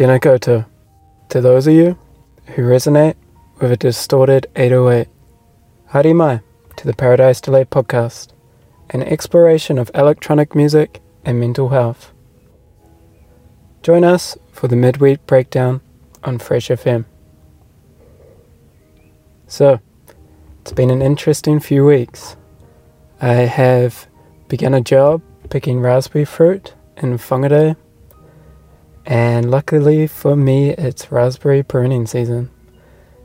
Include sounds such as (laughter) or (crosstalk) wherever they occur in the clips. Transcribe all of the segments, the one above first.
Tēnā koutou. To those of you who resonate with a distorted 808, haere mai to the Paradise Delay podcast, an exploration of electronic music and mental health. Join us for the midweek breakdown on Fresh FM. So, it's been an interesting few weeks. I have begun a job picking raspberry fruit in Whangarei and luckily for me, it's raspberry pruning season.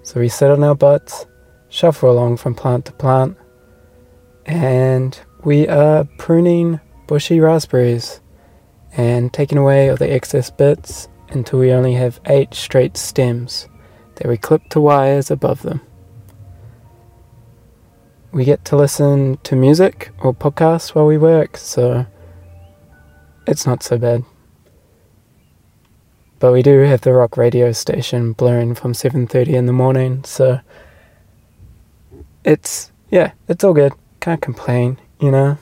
So we sit on our butts, shuffle along from plant to plant, and we are pruning bushy raspberries and taking away all the excess bits until we only have eight straight stems that we clip to wires above them. We get to listen to music or podcasts while we work, so it's not so bad. But we do have the rock radio station blaring from 7:30 in the morning, so it's yeah, it's all good. Can't complain, you know.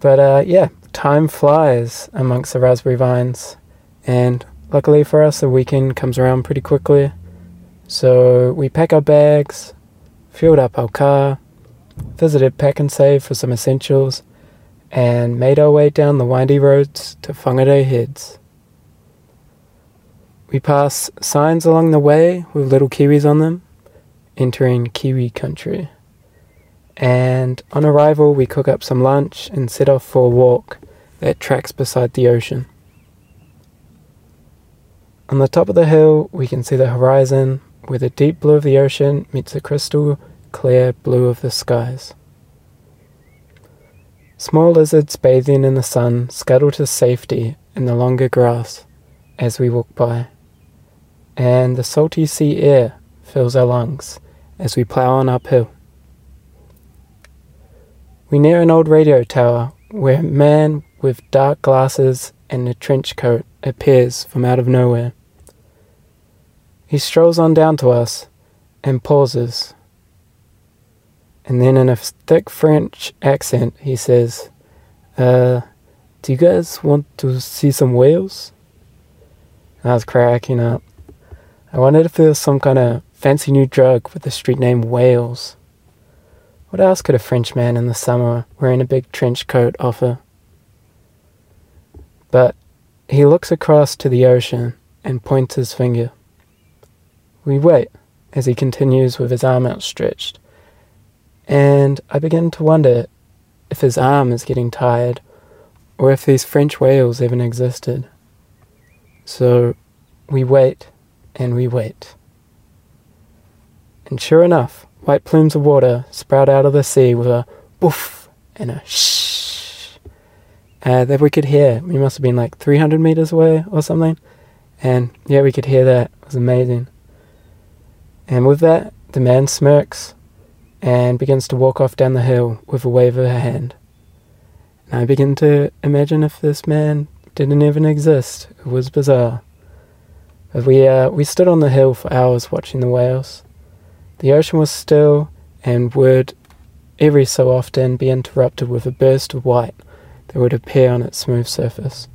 But uh, yeah, time flies amongst the raspberry vines, and luckily for us, the weekend comes around pretty quickly. So we pack our bags, filled up our car, visited Pack and Pak'nSave for some essentials, and made our way down the windy roads to Whangarei Heads. We pass signs along the way with little kiwis on them, entering Kiwi country. And on arrival, we cook up some lunch and set off for a walk that tracks beside the ocean. On the top of the hill, we can see the horizon where the deep blue of the ocean meets the crystal clear blue of the skies. Small lizards bathing in the sun scuttle to safety in the longer grass as we walk by and the salty sea air fills our lungs as we plough on uphill. We near an old radio tower where a man with dark glasses and a trench coat appears from out of nowhere. He strolls on down to us and pauses. And then, in a thick French accent, he says, Uh, do you guys want to see some whales? I was cracking up. I if there was some kind of fancy new drug with the street name Wales. What else could a Frenchman in the summer wearing a big trench coat offer? But he looks across to the ocean and points his finger. We wait as he continues with his arm outstretched, and I begin to wonder if his arm is getting tired or if these French whales even existed. So we wait and we wait. And sure enough, white plumes of water sprout out of the sea with a boof and a shh uh, that we could hear. We must have been like 300 meters away or something. And yeah, we could hear that. It was amazing. And with that, the man smirks and begins to walk off down the hill with a wave of her hand. And I begin to imagine if this man didn't even exist. It was bizarre. We, uh, we stood on the hill for hours watching the whales. The ocean was still and would every so often be interrupted with a burst of white that would appear on its smooth surface.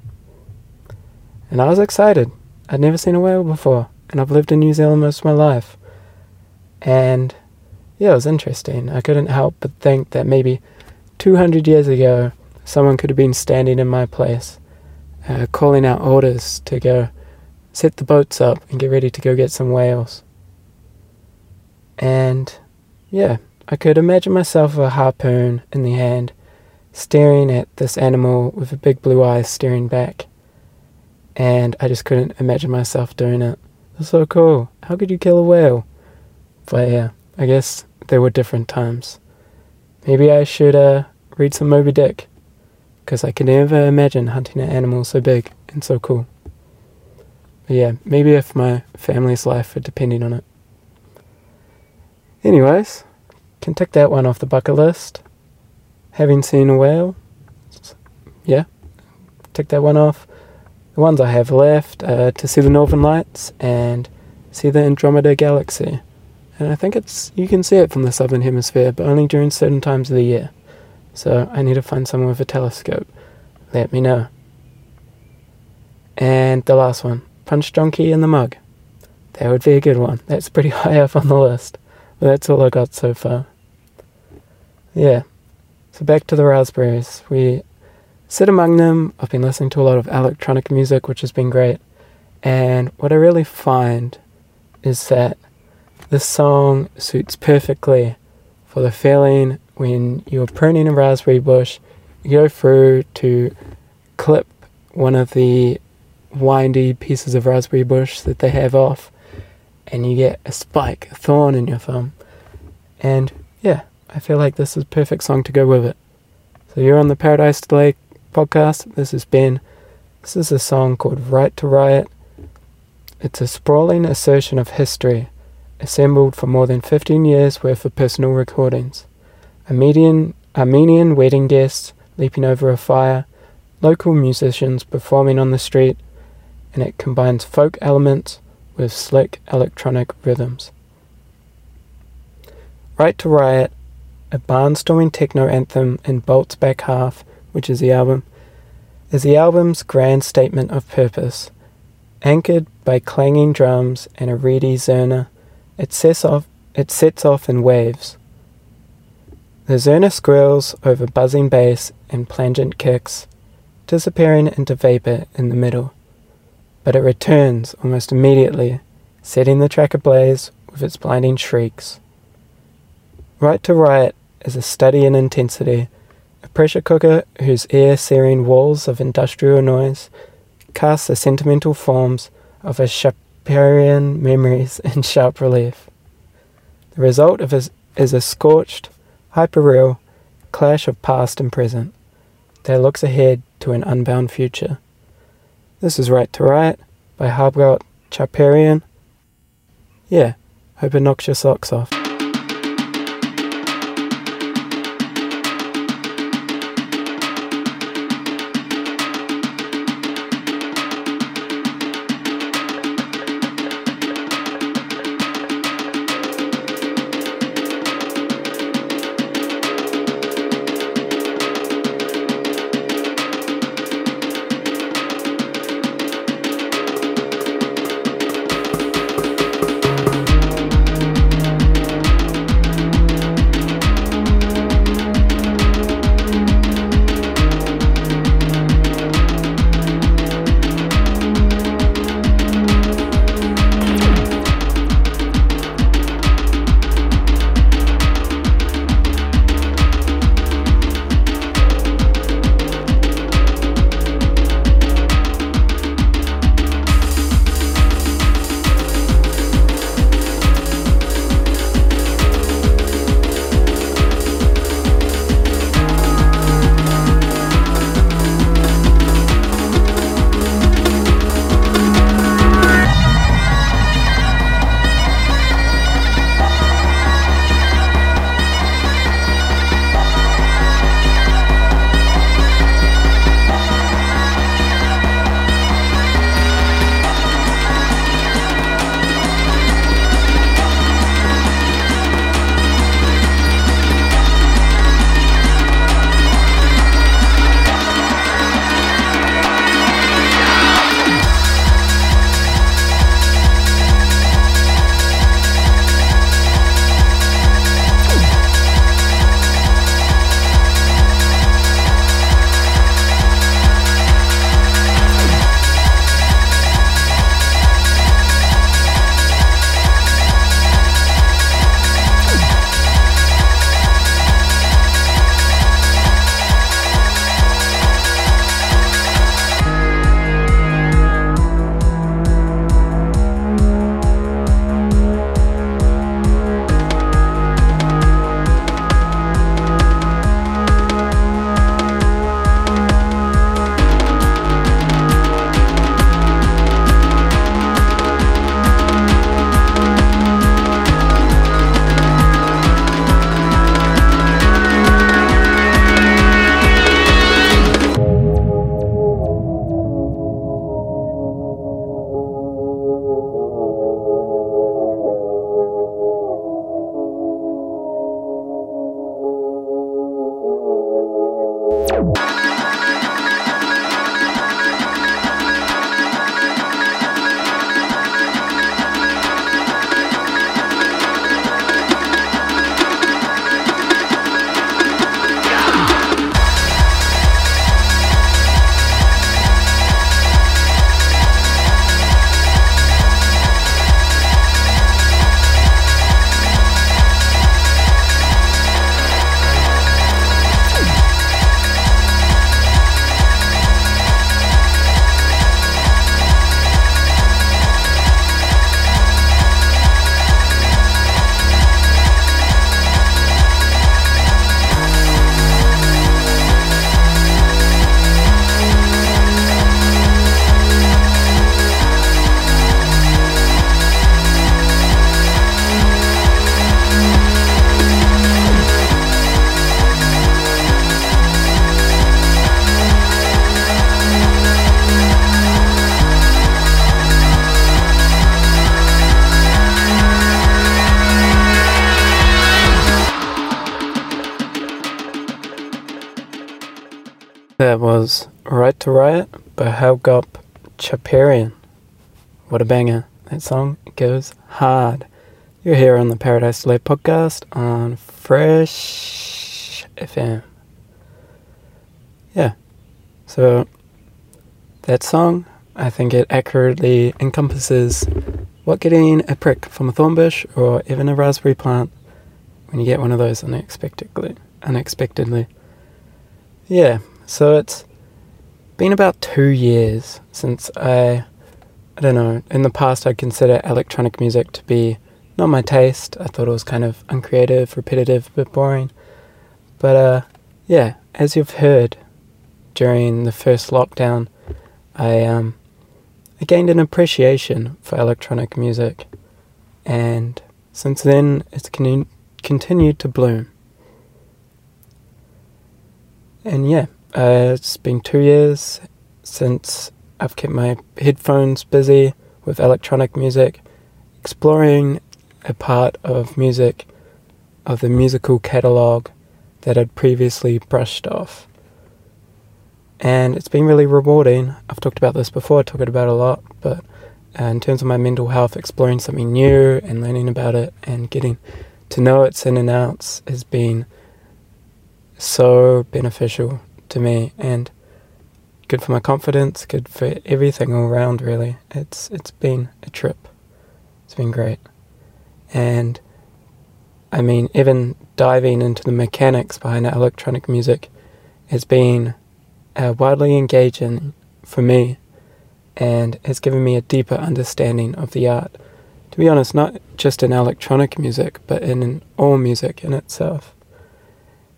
And I was excited. I'd never seen a whale before, and I've lived in New Zealand most of my life. And yeah, it was interesting. I couldn't help but think that maybe 200 years ago, someone could have been standing in my place, uh, calling out orders to go set the boats up and get ready to go get some whales. And yeah, I could imagine myself with a harpoon in the hand, staring at this animal with a big blue eyes staring back. and I just couldn't imagine myself doing it. It's so cool. How could you kill a whale? But yeah, I guess there were different times. Maybe I should uh, read some Moby Dick, because I can never imagine hunting an animal so big and so cool. But yeah, maybe if my family's life were depending on it. Anyways, can tick that one off the bucket list. Having seen a whale, yeah, tick that one off. The ones I have left are to see the Northern Lights and see the Andromeda Galaxy. And I think it's you can see it from the southern hemisphere, but only during certain times of the year. So I need to find someone with a telescope. Let me know. And the last one, Punch Donkey in the Mug. That would be a good one. That's pretty (laughs) high up on the list. But that's all I got so far. Yeah. So back to the raspberries. We sit among them. I've been listening to a lot of electronic music, which has been great. And what I really find is that this song suits perfectly for the feeling when you're pruning a raspberry bush. You go through to clip one of the windy pieces of raspberry bush that they have off, and you get a spike, a thorn in your thumb. And yeah, I feel like this is a perfect song to go with it. So you're on the Paradise Delay podcast. This is Ben. This is a song called Right to Riot. It's a sprawling assertion of history, assembled for more than 15 years worth of personal recordings. Armenian, Armenian wedding guests leaping over a fire, local musicians performing on the street, and it combines folk elements with slick electronic rhythms. Right to Riot, a barnstorming techno anthem in Bolt's back half, which is the album, is the album's grand statement of purpose. Anchored by clanging drums and a reedy zurna, it sets off, it sets off in waves. The zurna squirrels over buzzing bass and plangent kicks, disappearing into vapor in the middle. But it returns almost immediately, setting the track ablaze with its blinding shrieks. Right to Riot is a study in intensity, a pressure cooker whose air searing walls of industrial noise cast the sentimental forms of a Shakespearean memories (laughs) in sharp relief. The result of is, is a scorched, hyperreal clash of past and present that looks ahead to an unbound future. This is Right to Riot by Hagop Tchaparian. Yeah, hope it knocks your socks off. Riot by Hagop Tchaparian. What a banger. That song goes hard. You're here on the Paradise Delay podcast on Fresh FM. Yeah. So that song, I think it accurately encompasses what getting a prick from a thorn bush or even a raspberry plant when you get one of those unexpectedly. Unexpectedly. Yeah, so it's been about two years since I, I don't know, in the past I'd consider electronic music to be not my taste. I thought it was kind of uncreative, repetitive, a bit boring. But uh, yeah, as you've heard during the first lockdown, I um, I gained an appreciation for electronic music, and since then it's con- continued to bloom. And yeah, uh, it's been two years since I've kept my headphones busy with electronic music, exploring a part of music, of the musical catalogue that I'd previously brushed off. And it's been really rewarding. I've talked about this before, I talk about it a lot, but uh, in terms of my mental health, exploring something new and learning about it and getting to know its in and outs has been so beneficial to me and good for my confidence, good for everything all around really. It's it's been a trip. It's been great. And I mean even diving into the mechanics behind electronic music has been uh, engaging for me and has given me a deeper understanding of the art. To be honest, not just in electronic music, but in all music in itself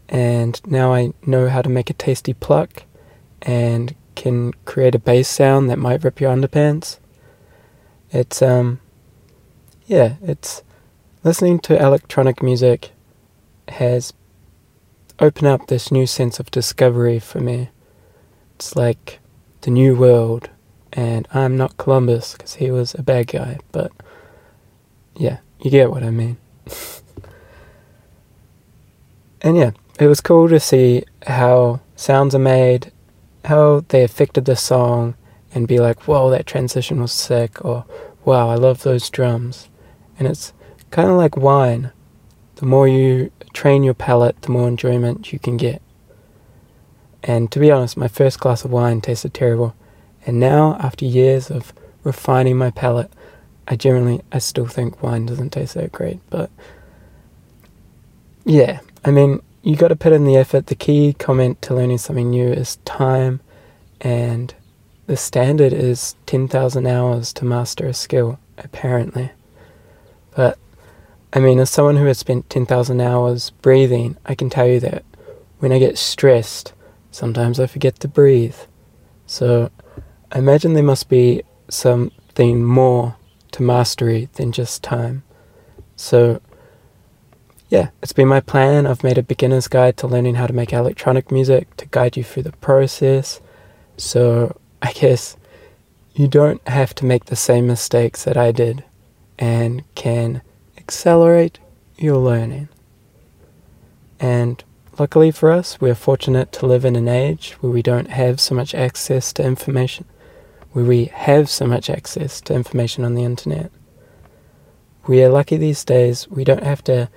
and now I know how to make a tasty pluck and can create a bass sound that might rip your underpants. It's um yeah, it's listening to electronic music has opened up this new sense of discovery for me. It's like the new world and I'm not Columbus because he was a bad guy, but yeah, you get what I mean. (laughs) and yeah, it was cool to see how sounds are made, how they affected the song, and be like, whoa, that transition was sick, or wow, I love those drums. And it's kind of like wine. The more you train your palate, the more enjoyment you can get. And to be honest, my first glass of wine tasted terrible. And now, after years of refining my palate, I generally, I still think wine doesn't taste that great. But yeah, I mean, you got to put in the effort. The key comment to learning something new is time, and the standard is 10,000 hours to master a skill, apparently. But, I mean, as someone who has spent 10,000 hours breathing, I can tell you that when I get stressed, sometimes I forget to breathe. So, I imagine there must be something more to mastery than just time. So, yeah, it's been my plan. I've made a beginner's guide to learning how to make electronic music to guide you through the process. So I guess you don't have to make the same mistakes that I did and can accelerate your learning. And luckily for us, we're fortunate to live in an age where we don't have so much access to information, where we have so much access to information on the internet. We are lucky these days, we don't have to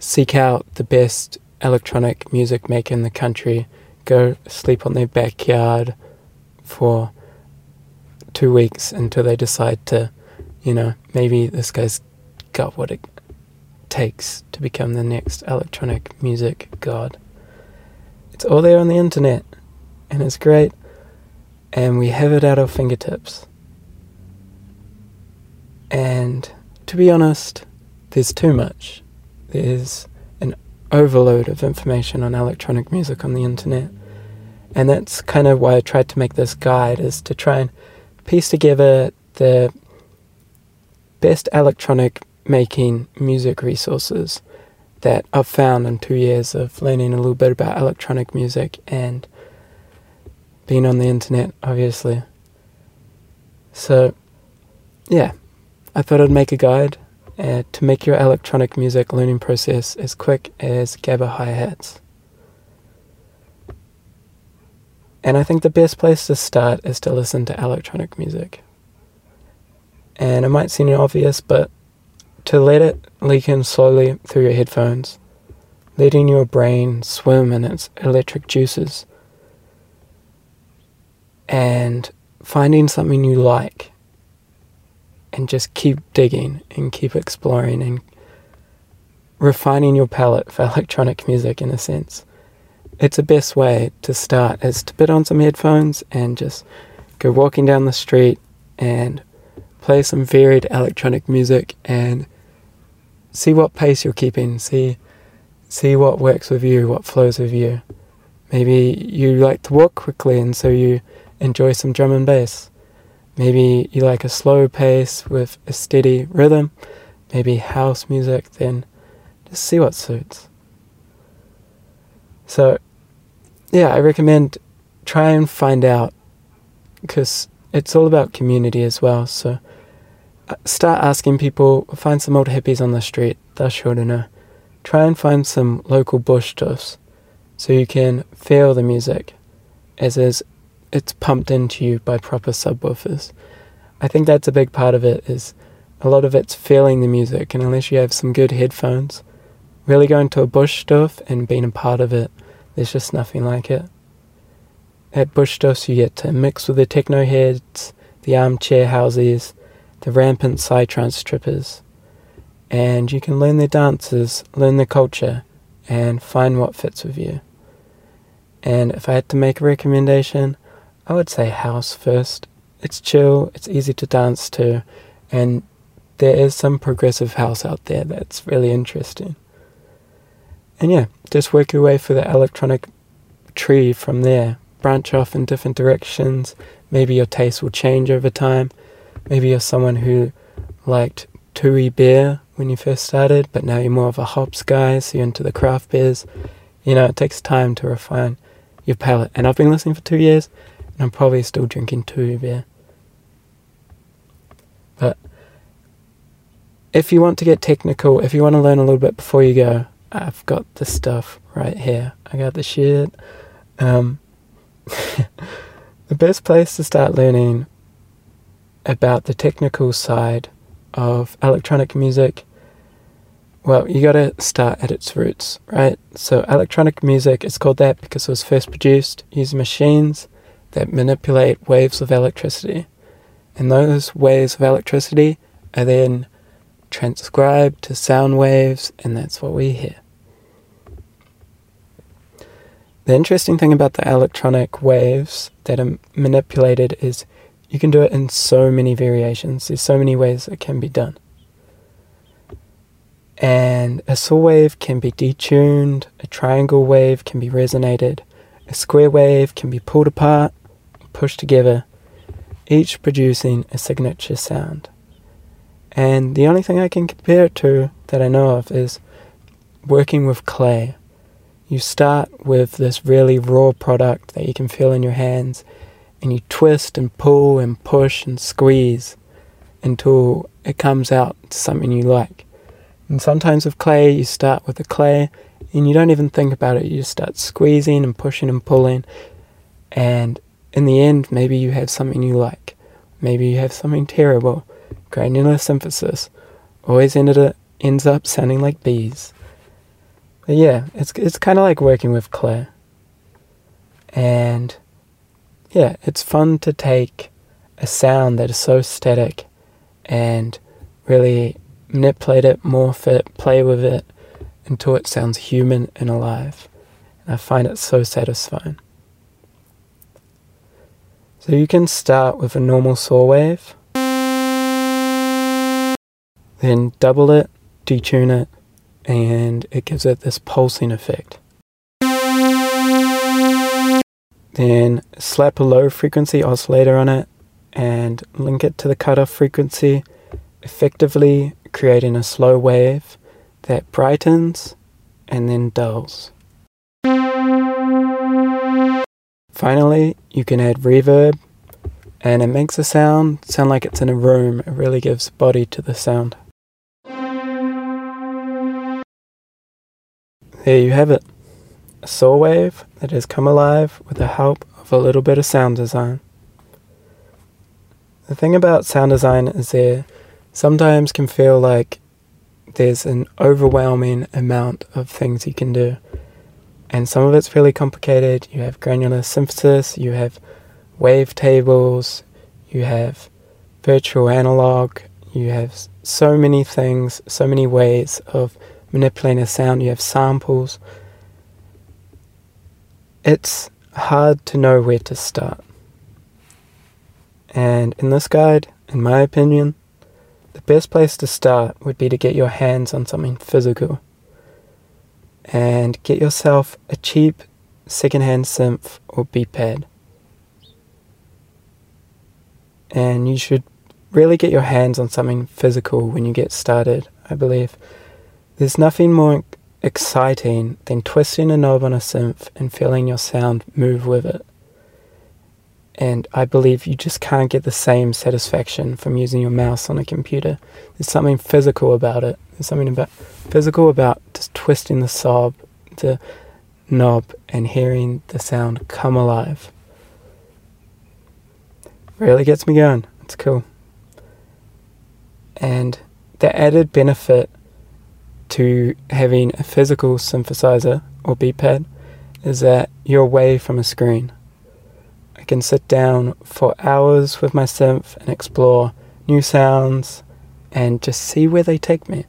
seek out the best electronic music maker in the country, go sleep on their backyard for two weeks until they decide to, you know, maybe this guy's got what it takes to become the next electronic music god. It's all there on the internet, and it's great, and we have it at our fingertips. And to be honest, there's too much there's an overload of information on electronic music on the internet. And that's kind of why I tried to make this guide is to try and piece together the best electronic making music resources that I've found in two years of learning a little bit about electronic music and being on the internet, obviously. So, yeah, I thought I'd make a guide uh, to make your electronic music learning process as quick as gabber hi hats. And I think the best place to start is to listen to electronic music. And it might seem obvious, but to let it leak in slowly through your headphones, letting your brain swim in its electric juices, and finding something you like, and just keep digging and keep exploring and refining your palette for (laughs) electronic music in a sense. It's the best way to start is to put on some headphones and just go walking down the street and play some varied electronic music and see what pace you're keeping, see see what works with you, what flows with you. Maybe you like to walk quickly and so you enjoy some drum and bass. Maybe you like a slow pace with a steady rhythm, maybe house music, then just see what suits. So, yeah, I recommend try and find out because it's all about community as well. So, uh, start asking people, find some old hippies on the street, they're sure to know. Try and find some local bush doofs so you can feel the music as is it's pumped into you by proper subwoofers. I think that's a big part of it is a lot of it's feeling the music and unless you have some good headphones, really going to a bush doof and being a part of it, there's just nothing like it. At bush doofs you get to mix with the techno heads, the armchair houses, the rampant psytrance trippers, and you can learn their dances, learn their culture, and find what fits with you. And if I had to make a recommendation, I would say house first. It's chill, it's easy to dance to, and there is some progressive house out there that's really interesting. And yeah, just work your way through the electronic tree from there. Branch off in different directions. Maybe your taste will change over time. Maybe you're someone who liked Tui beer when you first started, but now you're more of a hops guy, so you're into the craft beers. You know, it takes time to refine your palate. And I've been listening for two years, I'm probably still drinking Tui beer. But if you want to get technical, if you want to learn a little bit before you go, I've got the stuff right here. I got the shit. Um, (laughs) the best place to start learning about the technical side of electronic music, well, you got to start at its roots, right? So, electronic music is called that because it was first produced using machines that manipulate waves of electricity. And those waves of electricity are then transcribed to sound waves, and that's what we hear. The interesting thing about the electronic waves that are manipulated is you can do it in so many variations. There's so many ways it can be done. And a saw wave can be detuned, a triangle wave can be resonated, a square wave can be pulled apart, pushed together, each producing a signature sound. And the only thing I can compare it to that I know of is working with clay. You start with this really raw product that you can feel in your hands, and you twist and pull and push and squeeze until it comes out to something you like. And sometimes with clay, you start with the clay and you don't even think about it, you just start squeezing and pushing and pulling, and in the end, maybe you have something you like. Maybe you have something terrible. Granular synthesis always ended ends up sounding like bees. But yeah, it's it's kind of like working with clay. And yeah, it's fun to take a sound that is so static and really manipulate it, morph it, play with it until it sounds human and alive. And I find it so satisfying. So you can start with a normal saw wave, then double it, detune it, and it gives it this pulsing effect. Then slap a low frequency oscillator on it and link it to the cutoff frequency, effectively creating a slow wave that brightens and then dulls. Finally, you can add reverb and it makes the sound sound like it's in a room. It really gives body to the sound. There you have it. A saw wave that has come alive with the help of a little bit of sound design. The thing about sound design is there sometimes can feel like there's an overwhelming amount of things you can do. And some of it's really complicated. You have granular synthesis, you have wave tables, you have virtual analog, you have so many things, so many ways of manipulating a sound, you have samples. It's hard to know where to start. And in this guide, in my opinion, the best place to start would be to get your hands on something physical and get yourself a cheap secondhand synth or beat pad. And you should really get your hands on something physical when you get started, I believe. There's nothing more exciting than twisting a knob on a synth and feeling your sound move with it. And I believe you just can't get the same satisfaction from using your mouse on a computer. There's something physical about it. There's something about physical about just twisting the sob, the knob, and hearing the sound come alive. Really gets me going. It's cool. And the added benefit to having a physical synthesizer or beat pad is that you're away from a screen. I can sit down for hours with my synth and explore new sounds and just see where they take me.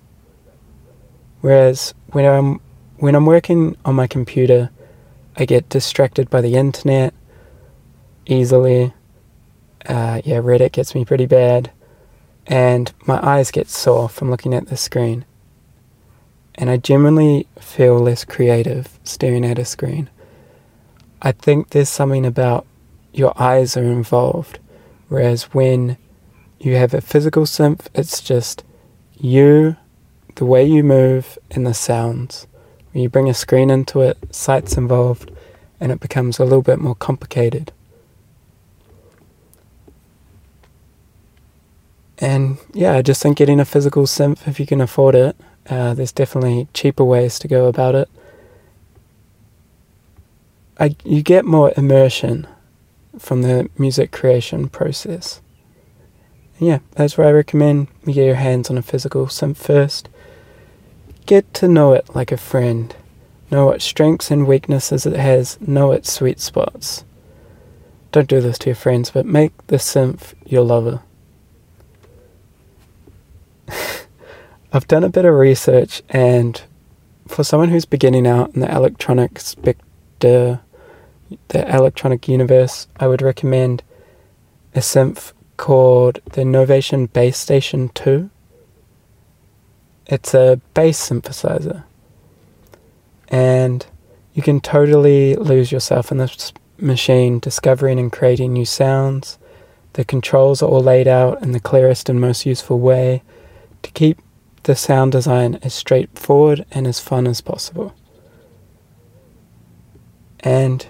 Whereas when I'm when I'm working on my computer, I get distracted by the internet easily. Uh, yeah, Reddit gets me pretty bad, and my eyes get sore from looking at the screen. And I generally feel less creative staring at a screen. I think there's something about your eyes are involved. Whereas when you have a physical synth, it's just you, the way you move, and the sounds. When you bring a screen into it, sight's involved, and it becomes a little bit more complicated. And yeah, I just think getting a physical synth, if you can afford it, uh, there's definitely cheaper ways to go about it. I, you get more immersion from the music creation process. And yeah, that's where I recommend you get your hands on a physical synth first. Get to know it like a friend. Know what strengths and weaknesses it has, know its sweet spots. Don't do this to your friends, but make the synth your lover. (laughs) I've done a bit of research, and for someone who's beginning out in the electronic spectre, the electronic universe, I would recommend a synth called the Novation Bass Station 2. It's a bass synthesizer. And you can totally lose yourself in this machine, discovering and creating new sounds. The controls are all laid out in the clearest and most useful way to keep the sound design as straightforward and as fun as possible. And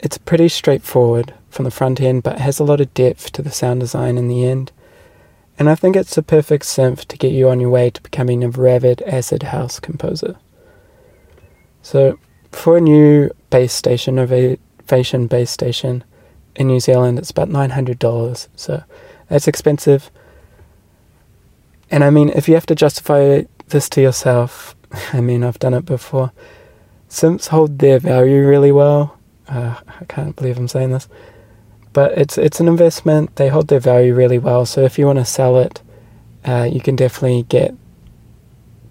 it's pretty straightforward from the front end, but has a lot of depth to the sound design in the end. And I think it's the perfect synth to get you on your way to becoming a rabid acid house composer. So, for a new bass station, Novation bass station in New Zealand, it's about $900. So, that's expensive. And I mean, if you have to justify this to yourself, (laughs) I mean, I've done it before. Synths hold their value really well uh, I can't believe I'm saying this, but it's it's an investment. They hold their value really well. So if you want to sell it, uh, you can definitely get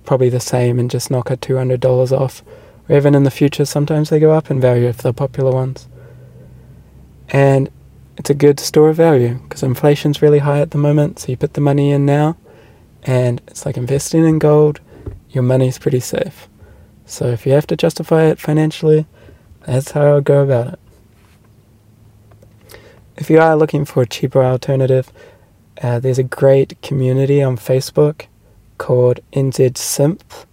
probably the same and just knock a two hundred dollars off. Or even in the future, sometimes they go up in value if they're popular ones. And it's a good store of value because inflation's really high at the moment. So you put the money in now, and it's like investing in gold. Your money's pretty safe. So if you have to justify it financially, that's how I would go about it. If you are looking for a cheaper alternative, uh, there's a great community on Facebook called NZ Synth.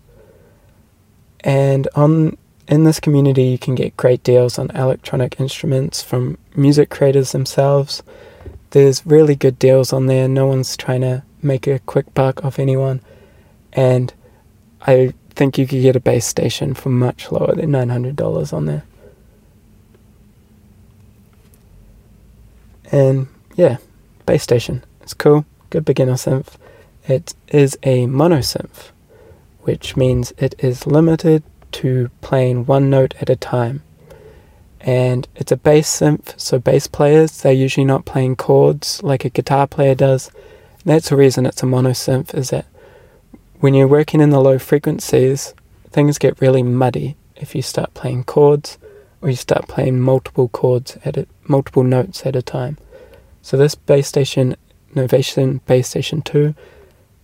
And on in this community, you can get great deals on electronic instruments from music creators themselves. There's really good deals on there. No one's trying to make a quick buck off anyone. And I think you could get a bass station for much lower than $900 on there. And yeah, bass station. It's cool, good beginner synth. It is a monosynth, which means it is limited to playing one note at a time. And it's a bass synth, so bass players, they're usually not playing chords like a guitar player does. And that's the reason it's a monosynth, is that when you're working in the low frequencies, things get really muddy if you start playing chords or you start playing multiple chords at a, multiple notes at a time. So this bass station, Novation Bass Station 2,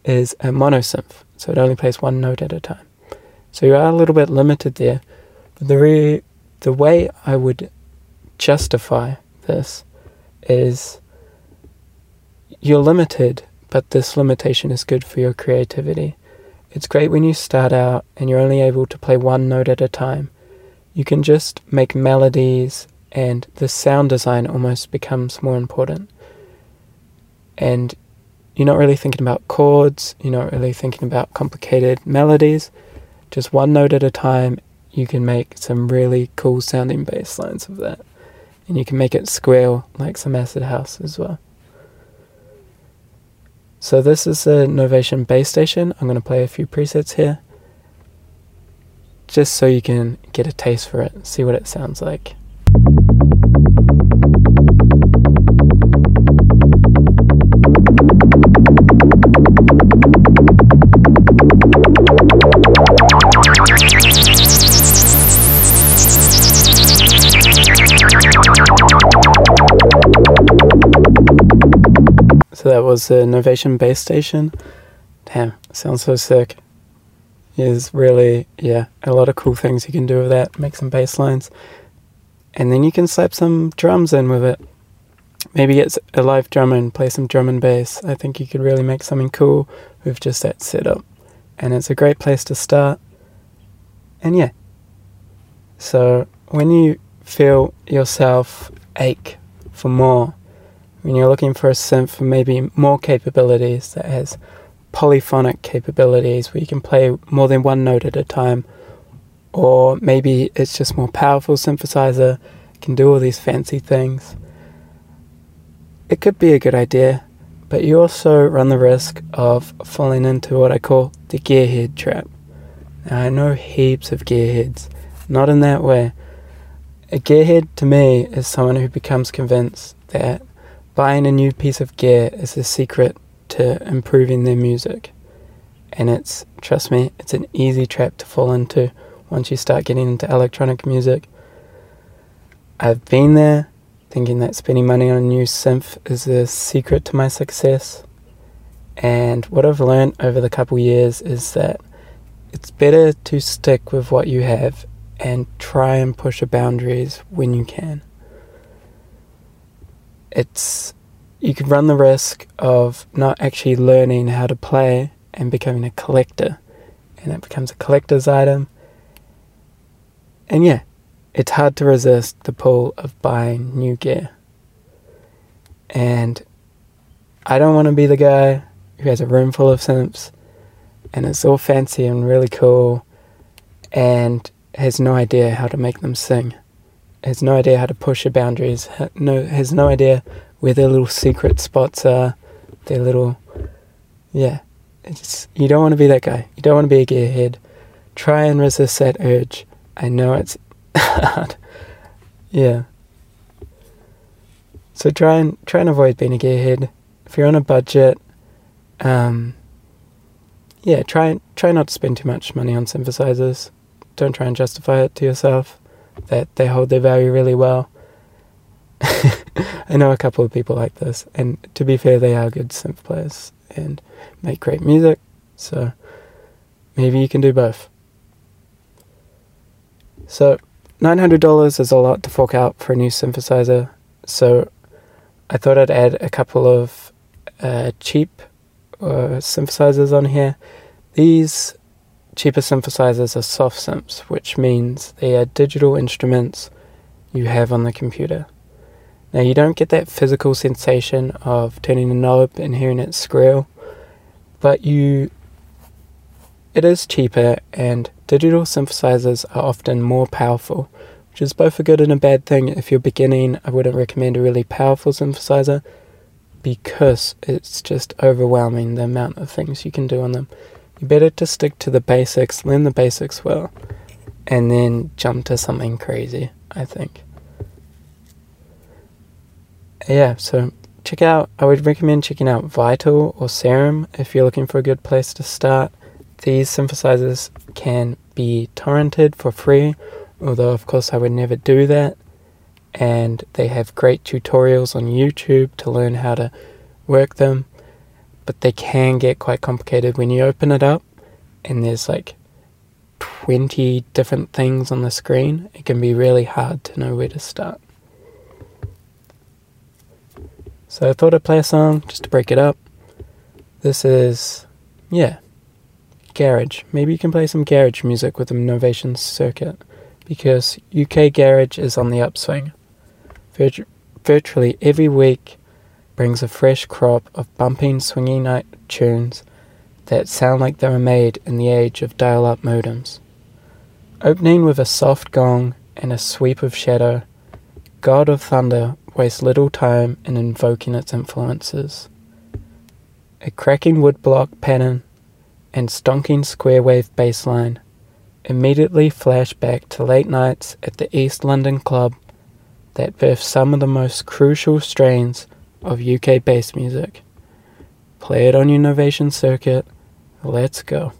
is a monosynth, so it only plays one note at a time. So you are a little bit limited there. But the re- the way I would justify this is you're limited, but this limitation is good for your creativity. It's great when you start out and you're only able to play one note at a time. You can just make melodies, and the sound design almost becomes more important. And you're not really thinking about chords, you're not really thinking about complicated melodies just one note at a time, you can make some really cool sounding bass lines of that. And you can make it squeal like some acid house as well. So this is a Novation bass station. I'm going to play a few presets here. Just so you can get a taste for it, see what it sounds like. So that was the Novation Bass Station. Damn, sounds so sick. There's really, yeah, a lot of cool things you can do with that. Make some bass lines. And then you can slap some drums in with it. Maybe get a live drummer and play some drum and bass. I think you could really make something cool with just that setup. And it's a great place to start. And yeah. So when you feel yourself ache for more, when you're looking for a synth for maybe more capabilities that has polyphonic capabilities where you can play more than one note at a time, or maybe it's just more powerful synthesizer, can do all these fancy things. It could be a good idea, but you also run the risk of falling into what I call the gearhead trap. Now, I know heaps of gearheads, not in that way. A gearhead to me is someone who becomes convinced that buying a new piece of gear is the secret to improving their music. And it's, trust me, it's an easy trap to fall into once you start getting into electronic music. I've been there thinking that spending money on a new synth is the secret to my success. And what I've learned over the couple years is that it's better to stick with what you have and try and push the boundaries when you can it's you could run the risk of not actually learning how to play and becoming a collector, and it becomes a collector's item. And yeah, it's hard to resist the pull of buying new gear. And I don't want to be the guy who has a room full of synths and it's all fancy and really cool and has no idea how to make them sing has no idea how to push your boundaries, no, has no idea where their little secret spots are, their little, yeah. It's, you don't want to be that guy. You don't want to be a gearhead. Try and resist that urge. I know it's (laughs) hard. Yeah. So try and try and avoid being a gearhead. If you're on a budget, um, yeah, try try not to spend too much money on synthesizers. Don't try and justify it to yourself that they hold their value really well. (laughs) I know a couple of people like this, and to be fair, they are good synth players and make great music, so maybe you can do both. So, $900 is a lot to fork out for a new synthesizer, so I thought I'd add a couple of uh, cheap uh, synthesizers on here. These Cheaper synthesizers are soft synths, which means they are digital instruments you have on the computer. Now, you don't get that physical sensation of turning a knob and hearing it squeal, but you it is cheaper and digital synthesizers are often more powerful, which is both a good and a bad thing. If you're beginning, I wouldn't recommend a really powerful synthesizer because it's just overwhelming the amount of things you can do on them. Better to stick to the basics, learn the basics well, and then jump to something crazy, I think. Yeah, so check out, I would recommend checking out Vital or Serum if you're looking for a good place to start. These synthesizers can be torrented for free, although, of course, I would never do that. And they have great tutorials on YouTube to learn how to work them, but they can get quite complicated when you open it up and there's like 20 different things on the screen. It can be really hard to know where to start. So I thought I'd play a song just to break it up. This is, yeah, garage. Maybe you can play some garage music with the Novation circuit because UK garage is on the upswing. Virtu- virtually every week brings a fresh crop of bumping, swinging night tunes that sound like they were made in the age of dial up modems. Opening with a soft gong and a sweep of shadow, God of Thunder wastes little time in invoking its influences. A cracking woodblock pattern and stonking square wave bass line immediately flash back to late nights at the East London club that birthed some of the most crucial strains of UK bass music. Play it on your Novation circuit. Let's go.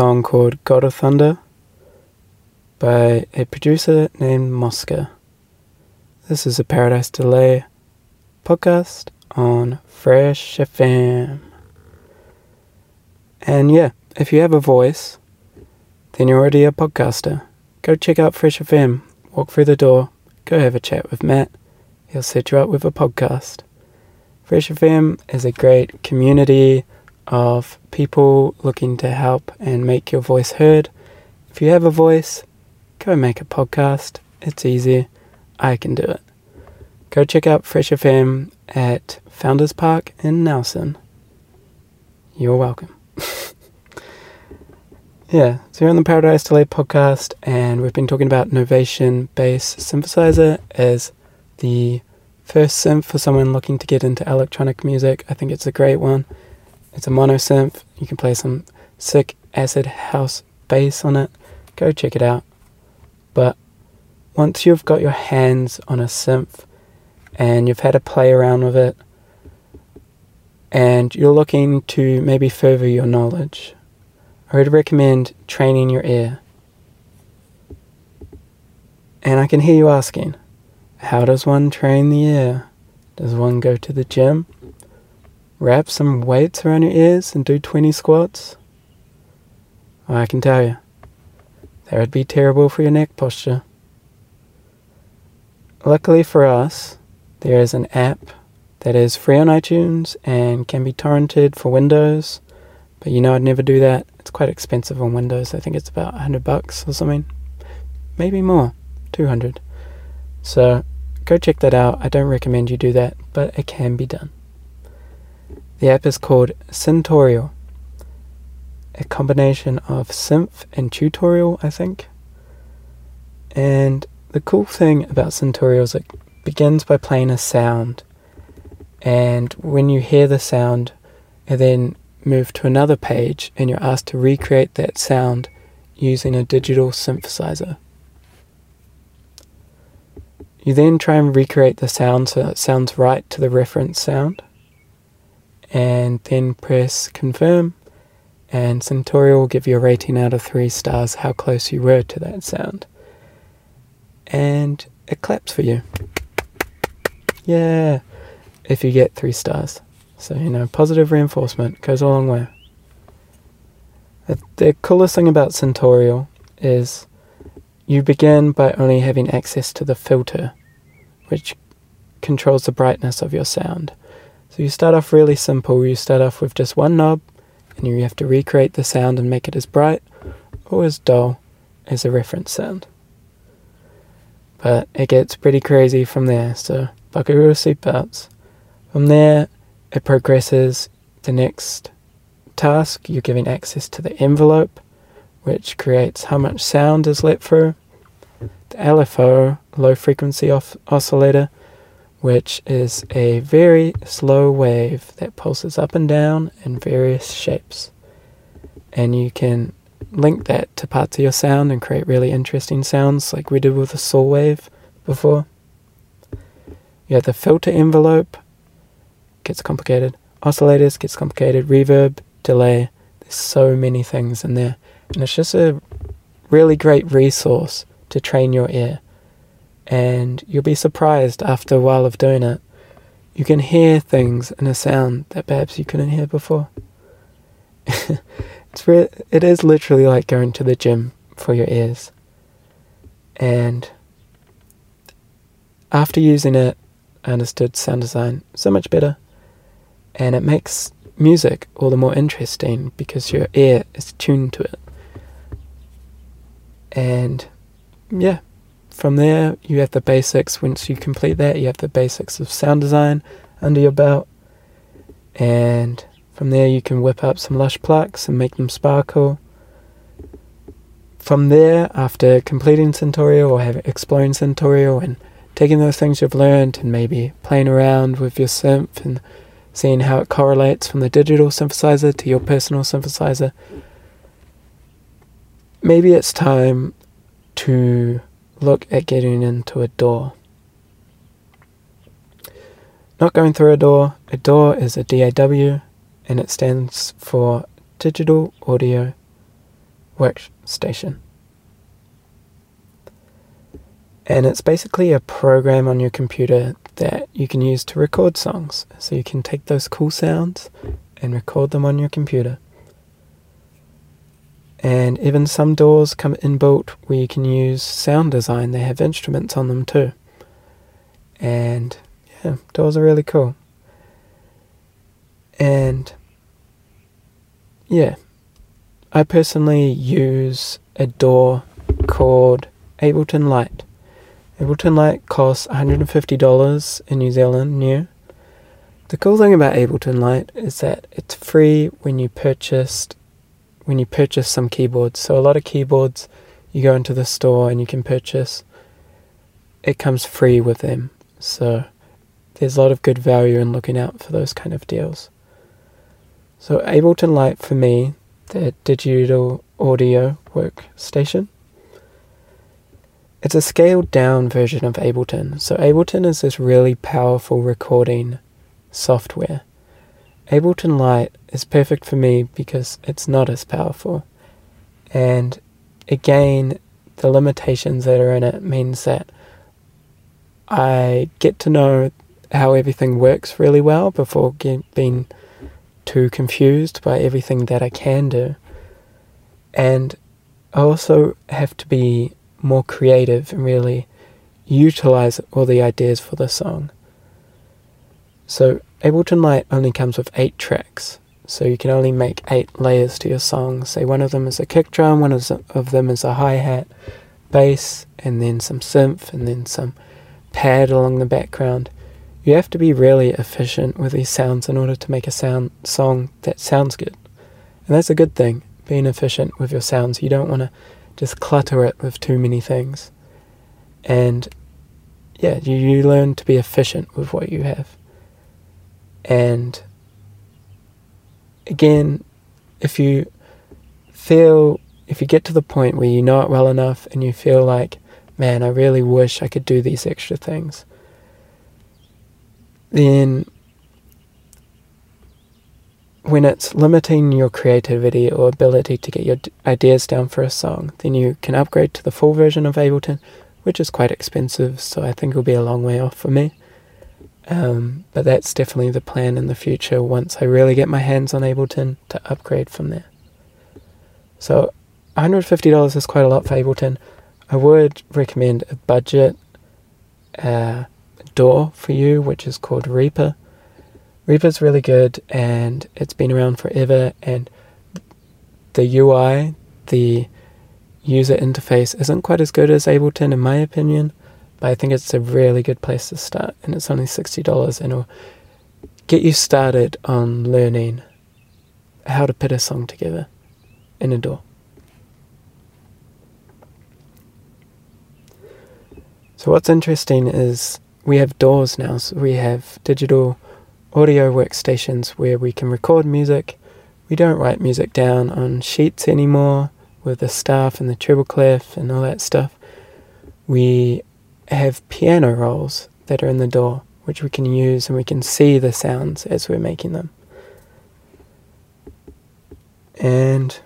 Song called God of Thunder by a producer named Mosca. This is a Paradise Delay podcast on Fresh FM. And yeah, if you have a voice, then you're already a podcaster. Go check out Fresh FM, walk through the door, go have a chat with Matt. He'll set you up with a podcast. Fresh FM is a great community of people looking to help and make your voice heard. If you have a voice, go make a podcast. It's easy. I can do it. Go check out Fresh FM at Founders Park in Nelson. You're welcome. (laughs) yeah, so you're on the Paradise Delay podcast, and we've been talking about Novation Bass Synthesizer as the first synth for someone looking to get into electronic music. I think it's a great one. It's a mono synth. You can play some sick acid house bass on it. Go check it out. But once you've got your hands on a synth and you've had a play around with it and you're looking to maybe further your knowledge, I would recommend training your ear. And I can hear you asking, how does one train the ear? Does one go to the gym? Wrap some weights around your ears and do 20 squats? Oh, I can tell you, that would be terrible for your neck posture. Luckily for us, there is an app that is free on iTunes and can be torrented for Windows. But you know, I'd never do that. It's quite expensive on Windows. I think it's about 100 bucks or something. Maybe more, 200. So go check that out. I don't recommend you do that, but it can be done. The app is called Syntorial, a combination of synth and tutorial, I think. And the cool thing about Syntorial is it begins by playing a sound. And when you hear the sound, it then move to another page and you're asked to recreate that sound using a digital synthesizer. You then try and recreate the sound so it sounds right to the reference sound and then press confirm and Syntorial will give you a rating out of 3 stars how close you were to that sound. And it claps for you. Yeah, if you get 3 stars. So, you know, positive reinforcement goes a long way. The coolest thing about Syntorial is you begin by only having access to the filter, which controls the brightness of your sound. So you start off really simple. You start off with just one knob, and you have to recreate the sound and make it as bright or as dull as the reference sound. But it gets pretty crazy from there, so buckle your seatbelts. From there, it progresses the next task. You're giving access to the envelope, which creates how much sound is let through. The LFO, low frequency oscillator, which is a very slow wave that pulses up and down in various shapes. And you can link that to parts of your sound and create really interesting sounds like we did with the saw wave before. You have the filter envelope, gets complicated. Oscillators gets complicated. Reverb, delay. There's so many things in there. And it's just a really great resource to train your ear and you'll be surprised after a while of doing it. You can hear things in a sound that perhaps you couldn't hear before. (laughs) it's re- it is literally like going to the gym for your ears. And after using it, I understood sound design so much better. And it makes music all the more interesting because your ear is tuned to it. And yeah, from there, you have the basics. Once you complete that, you have the basics of sound design under your belt. And from there, you can whip up some lush plucks and make them sparkle. From there, after completing Syntorial or exploring Syntorial and taking those things you've learned and maybe playing around with your synth and seeing how it correlates from the digital synthesizer to your personal synthesizer, maybe it's time to look at getting into a door. Not going through a door, a door is a DAW and it stands for digital audio workstation. And it's basically a program on your computer that you can use to record songs. So you can take those cool sounds and record them on your computer. And even some doors come inbuilt where you can use sound design. They have instruments on them too. And yeah, DAWs are really cool. And yeah, I personally use a door called Ableton Lite. Ableton Lite costs $150 in New Zealand new. The cool thing about Ableton Lite is that it's free when you purchased when you purchase some keyboards. So a lot of keyboards you go into the store and you can purchase it comes free with them. So there's a lot of good value in looking out for those kind of deals. So Ableton Lite for me, the digital audio workstation. It's a scaled down version of Ableton. So Ableton is this really powerful recording software. Ableton Lite is perfect for me because it's not as powerful. And again, the limitations that are in it means that I get to know how everything works really well before get, being too confused by everything that I can do. And I also have to be more creative and really utilize all the ideas for the song. So Ableton Lite only comes with eight tracks, so you can only make eight layers to your song. Say one of them is a kick drum, one of them is a hi hat, bass, and then some synth, and then some pad along the background. You have to be really efficient with these sounds in order to make a sound song that sounds good. And that's a good thing, being efficient with your sounds. You don't want to just clutter it with too many things. And yeah, you, you learn to be efficient with what you have. And again, if you feel, if you get to the point where you know it well enough and you feel like, man, I really wish I could do these extra things, then when it's limiting your creativity or ability to get your ideas down for a song, then you can upgrade to the full version of Ableton, which is quite expensive, so I think it'll be a long way off for me. Um, but that's definitely the plan in the future once I really get my hands on Ableton to upgrade from there. So $150 is quite a lot for Ableton. I would recommend a budget uh, DAW for you, which is called Reaper. Reaper's really good and it's been around forever and the UI, the user interface isn't quite as good as Ableton in my opinion, but I think it's a really good place to start and it's only $60 and it'll get you started on learning how to put a song together in a door. So what's interesting is we have doors now, so we have digital audio workstations where we can record music. We don't write music down on sheets anymore with the staff and the treble clef and all that stuff. We have piano rolls that are in the door, which we can use and we can see the sounds as we're making them. And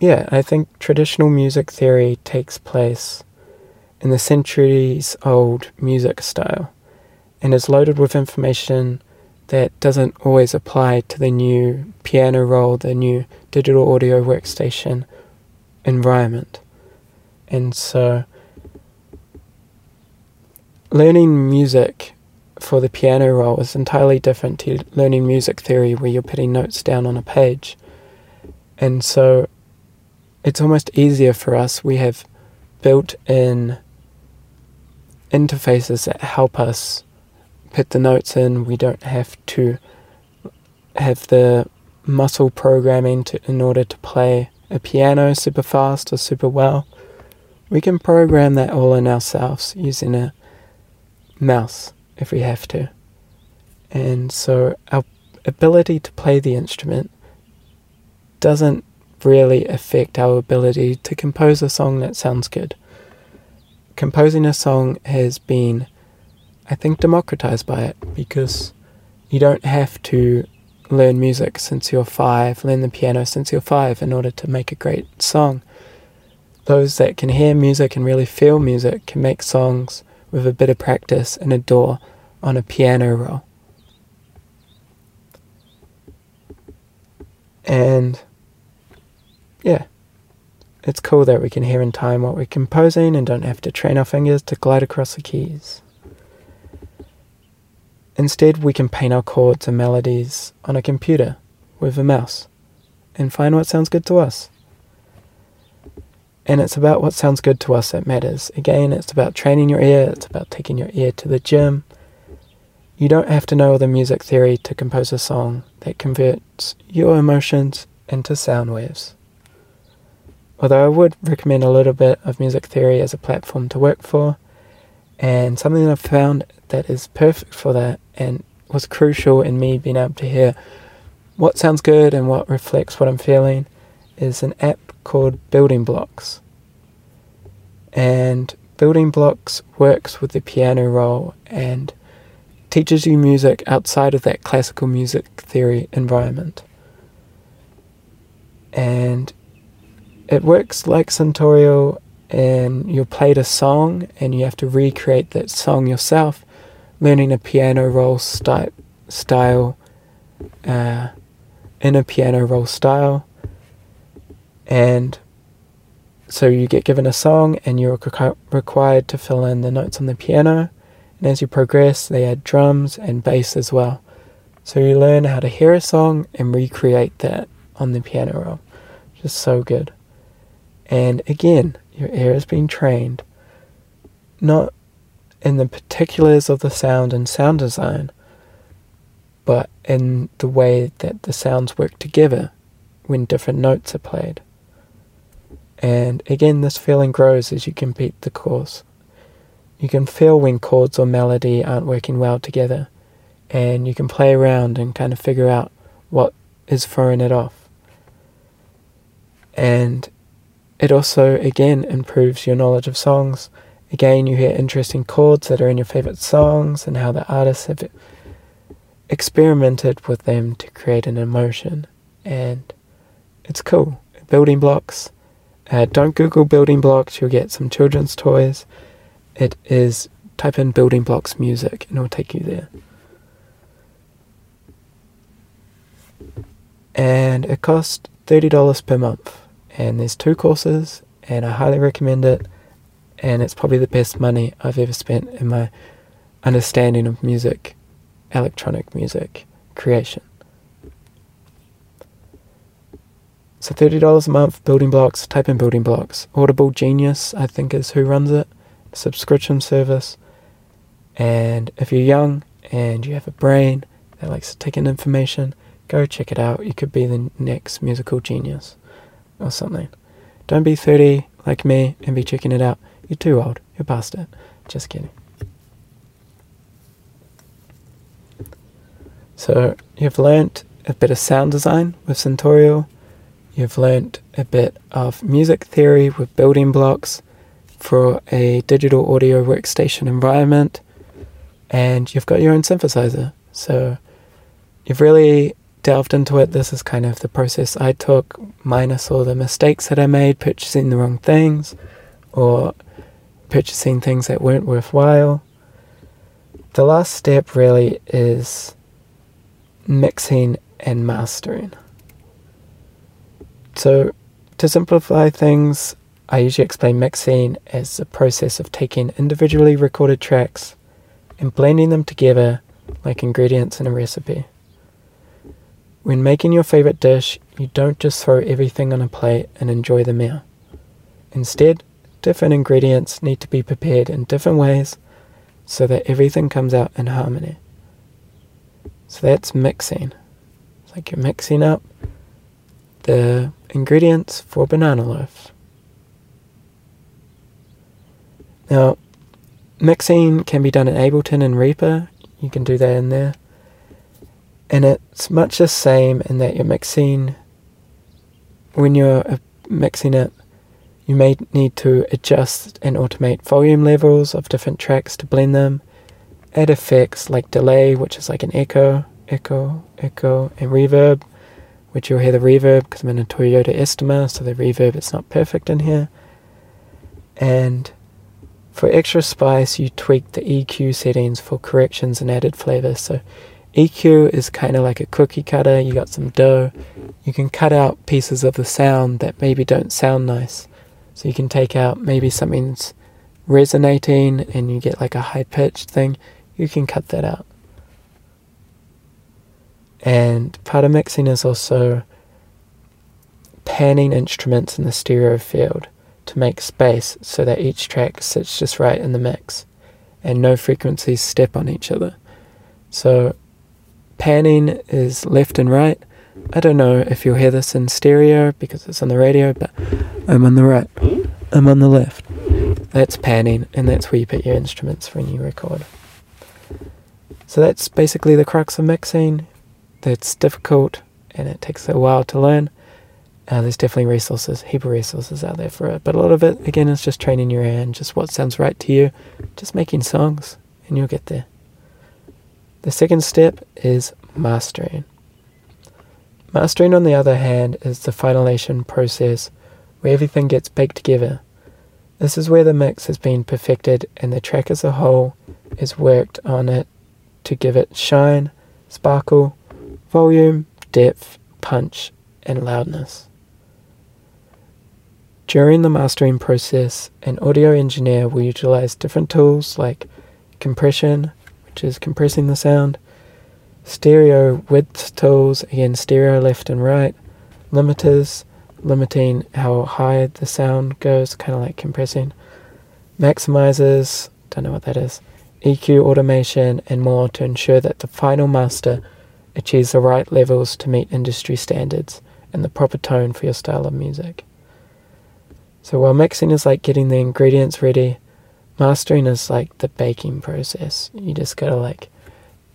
yeah, I think traditional music theory takes place in the centuries old music style and is loaded with information that doesn't always apply to the new piano roll, the new digital audio workstation environment. And so, learning music for the piano roll is entirely different to learning music theory where you're putting notes down on a page. And so, it's almost easier for us. We have built in interfaces that help us put the notes in. We don't have to have the muscle programming to, in order to play a piano super fast or super well. We can program that all in ourselves using a mouse if we have to. And so our ability to play the instrument doesn't really affect our ability to compose a song that sounds good. Composing a song has been I think, democratized by it because you don't have to learn music since you're five, learn the piano since you're five in order to make a great song. Those that can hear music and really feel music can make songs with a bit of practice and a door on a piano roll. And yeah, it's cool that we can hear in time what we're composing and don't have to train our fingers to glide across the keys. Instead, we can paint our chords and melodies on a computer with a mouse and find what sounds good to us. And it's about what sounds good to us that matters. Again, it's about training your ear, it's about taking your ear to the gym. You don't have to know the music theory to compose a song that converts your emotions into sound waves. Although I would recommend a little bit of music theory as a platform to work for, and something that I've found that is perfect for that and was crucial in me being able to hear what sounds good and what reflects what I'm feeling is an app called Building Blocks. And Building Blocks works with the piano roll and teaches you music outside of that classical music theory environment. And it works like Syntorial, and you're played a song and you have to recreate that song yourself, learning a piano roll sty- style uh, in a piano roll style and so you get given a song and you're required to fill in the notes on the piano. And as you progress, they add drums and bass as well. So you learn how to hear a song and recreate that on the piano roll. Just so good. And again, your ear is being trained not in the particulars of the sound and sound design, but in the way that the sounds work together when different notes are played. And again, this feeling grows as you complete the course. You can feel when chords or melody aren't working well together, and you can play around and kind of figure out what is throwing it off. And it also, again, improves your knowledge of songs. Again, you hear interesting chords that are in your favorite songs and how the artists have experimented with them to create an emotion. And it's cool. Building blocks uh, don't Google building blocks, you'll get some children's toys. It is type in building blocks music and it'll take you there. And it costs $30 per month. And there's two courses, and I highly recommend it. And it's probably the best money I've ever spent in my understanding of music, electronic music creation. So $30 a month, building blocks, type in building blocks. Audible Genius, I think, is who runs it. Subscription service. And if you're young and you have a brain that likes to take in information, go check it out. You could be the next musical genius or something. Don't be 30 like me and be checking it out. You're too old. You're past it. Just kidding. So you've learnt a bit of sound design with Syntorial You've learnt a bit of music theory with building blocks for a digital audio workstation environment, and you've got your own synthesizer. So you've really delved into it. This is kind of the process I took, minus all the mistakes that I made, purchasing the wrong things or purchasing things that weren't worthwhile. The last step really is mixing and mastering. So, to simplify things, I usually explain mixing as the process of taking individually recorded tracks and blending them together like ingredients in a recipe. When making your favorite dish, you don't just throw everything on a plate and enjoy the meal. Instead, different ingredients need to be prepared in different ways so that everything comes out in harmony. So that's mixing. It's like you're mixing up the ingredients for banana loaf. Now, mixing can be done in Ableton and Reaper. You can do that in there. And it's much the same in that you're mixing, when you're uh, mixing it, you may need to adjust and automate volume levels of different tracks to blend them, add effects like delay, which is like an echo, echo, echo, and reverb, which you'll hear the reverb because I'm in a Toyota Estima, so the reverb is not perfect in here. And for extra spice, you tweak the EQ settings for corrections and added flavor. So EQ is kind of like a cookie cutter. You got some dough. You can cut out pieces of the sound that maybe don't sound nice. So you can take out maybe something's resonating and you get like a high pitched thing. You can cut that out. And part of mixing is also panning instruments in the stereo field to make space so that each track sits just right in the mix and no frequencies step on each other. So panning is left and right. I don't know if you'll hear this in stereo because it's on the radio, but I'm on the right. I'm on the left. That's panning, and that's where you put your instruments when you record. So that's basically the crux of mixing. That's difficult, and it takes a while to learn. Uh, there's definitely resources, heap of resources out there for it. But a lot of it, again, is just training your ear and just what sounds right to you. Just making songs, and you'll get there. The second step is mastering. Mastering, on the other hand, is the finalization process where everything gets baked together. This is where the mix has been perfected and the track as a whole is worked on it to give it shine, sparkle, volume, depth, punch, and loudness. During the mastering process, an audio engineer will utilize different tools like compression, which is compressing the sound, stereo width tools, again, stereo left and right, limiters, limiting how high the sound goes, kind of like compressing, maximizers, don't know what that is, EQ automation, and more to ensure that the final master achieves the right levels to meet industry standards and the proper tone for your style of music. So while mixing is like getting the ingredients ready, Mastering is like the baking process. You just gotta like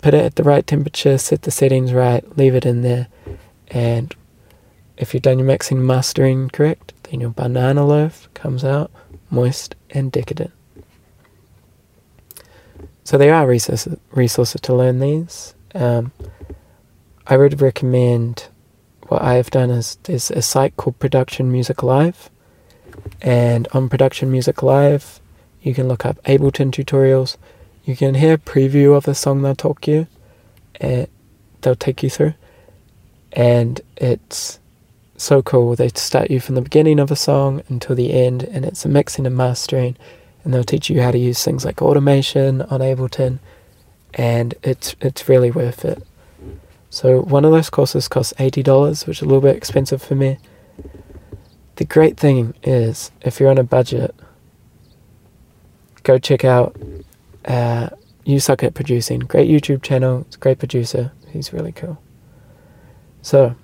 put it at the right temperature, set the settings right, leave it in there, and if you've done your mixing mastering correct, then your banana loaf comes out moist and decadent. So there are resources, resources to learn these. Um, I would recommend what I have done is there's a site called Production Music Live, and on Production Music Live, you can look up Ableton tutorials. You can hear a preview of the song they'll talk you, and they'll take you through. And it's so cool. They start you from the beginning of a song until the end, and it's a mixing and mastering. And they'll teach you how to use things like automation on Ableton, and it's it's really worth it. So one of those courses costs eighty dollars, which is a little bit expensive for me. The great thing is, if you're on a budget, go check out uh, You Suck at Producing. Great YouTube channel. It's a great producer. He's really cool. So,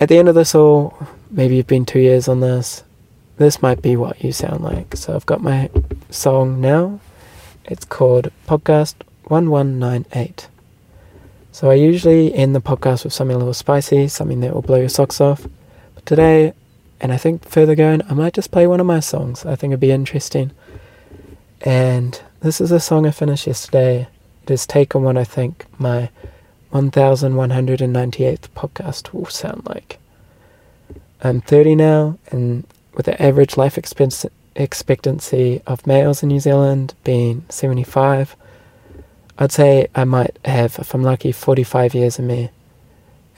at the end of this all, maybe you've been two years on this. This might be what you sound like. So, I've got my song now. It's called Podcast 1198. So, I usually end the podcast with something a little spicy, something that will blow your socks off. But today, and I think further going, I might just play one of my songs. I think it'd be interesting. And this is a song I finished yesterday. It is taken what I think my 1198th podcast will sound like. I'm 30 now, and with the average life expectancy of males in New Zealand being 75, I'd say I might have, if I'm lucky, 45 years in me.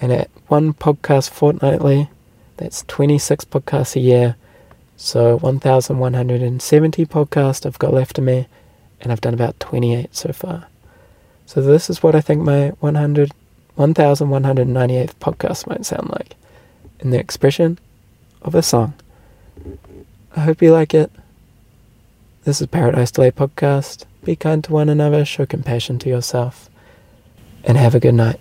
And at one podcast fortnightly, that's 26 podcasts a year, so 1,170 podcasts I've got left of me, and I've done about 28 so far. So this is what I think my 100, 1,198th podcast might sound like in the expression of a song. I hope you like it. This is Paradise Delay Podcast. Be kind to one another, show compassion to yourself, and have a good night.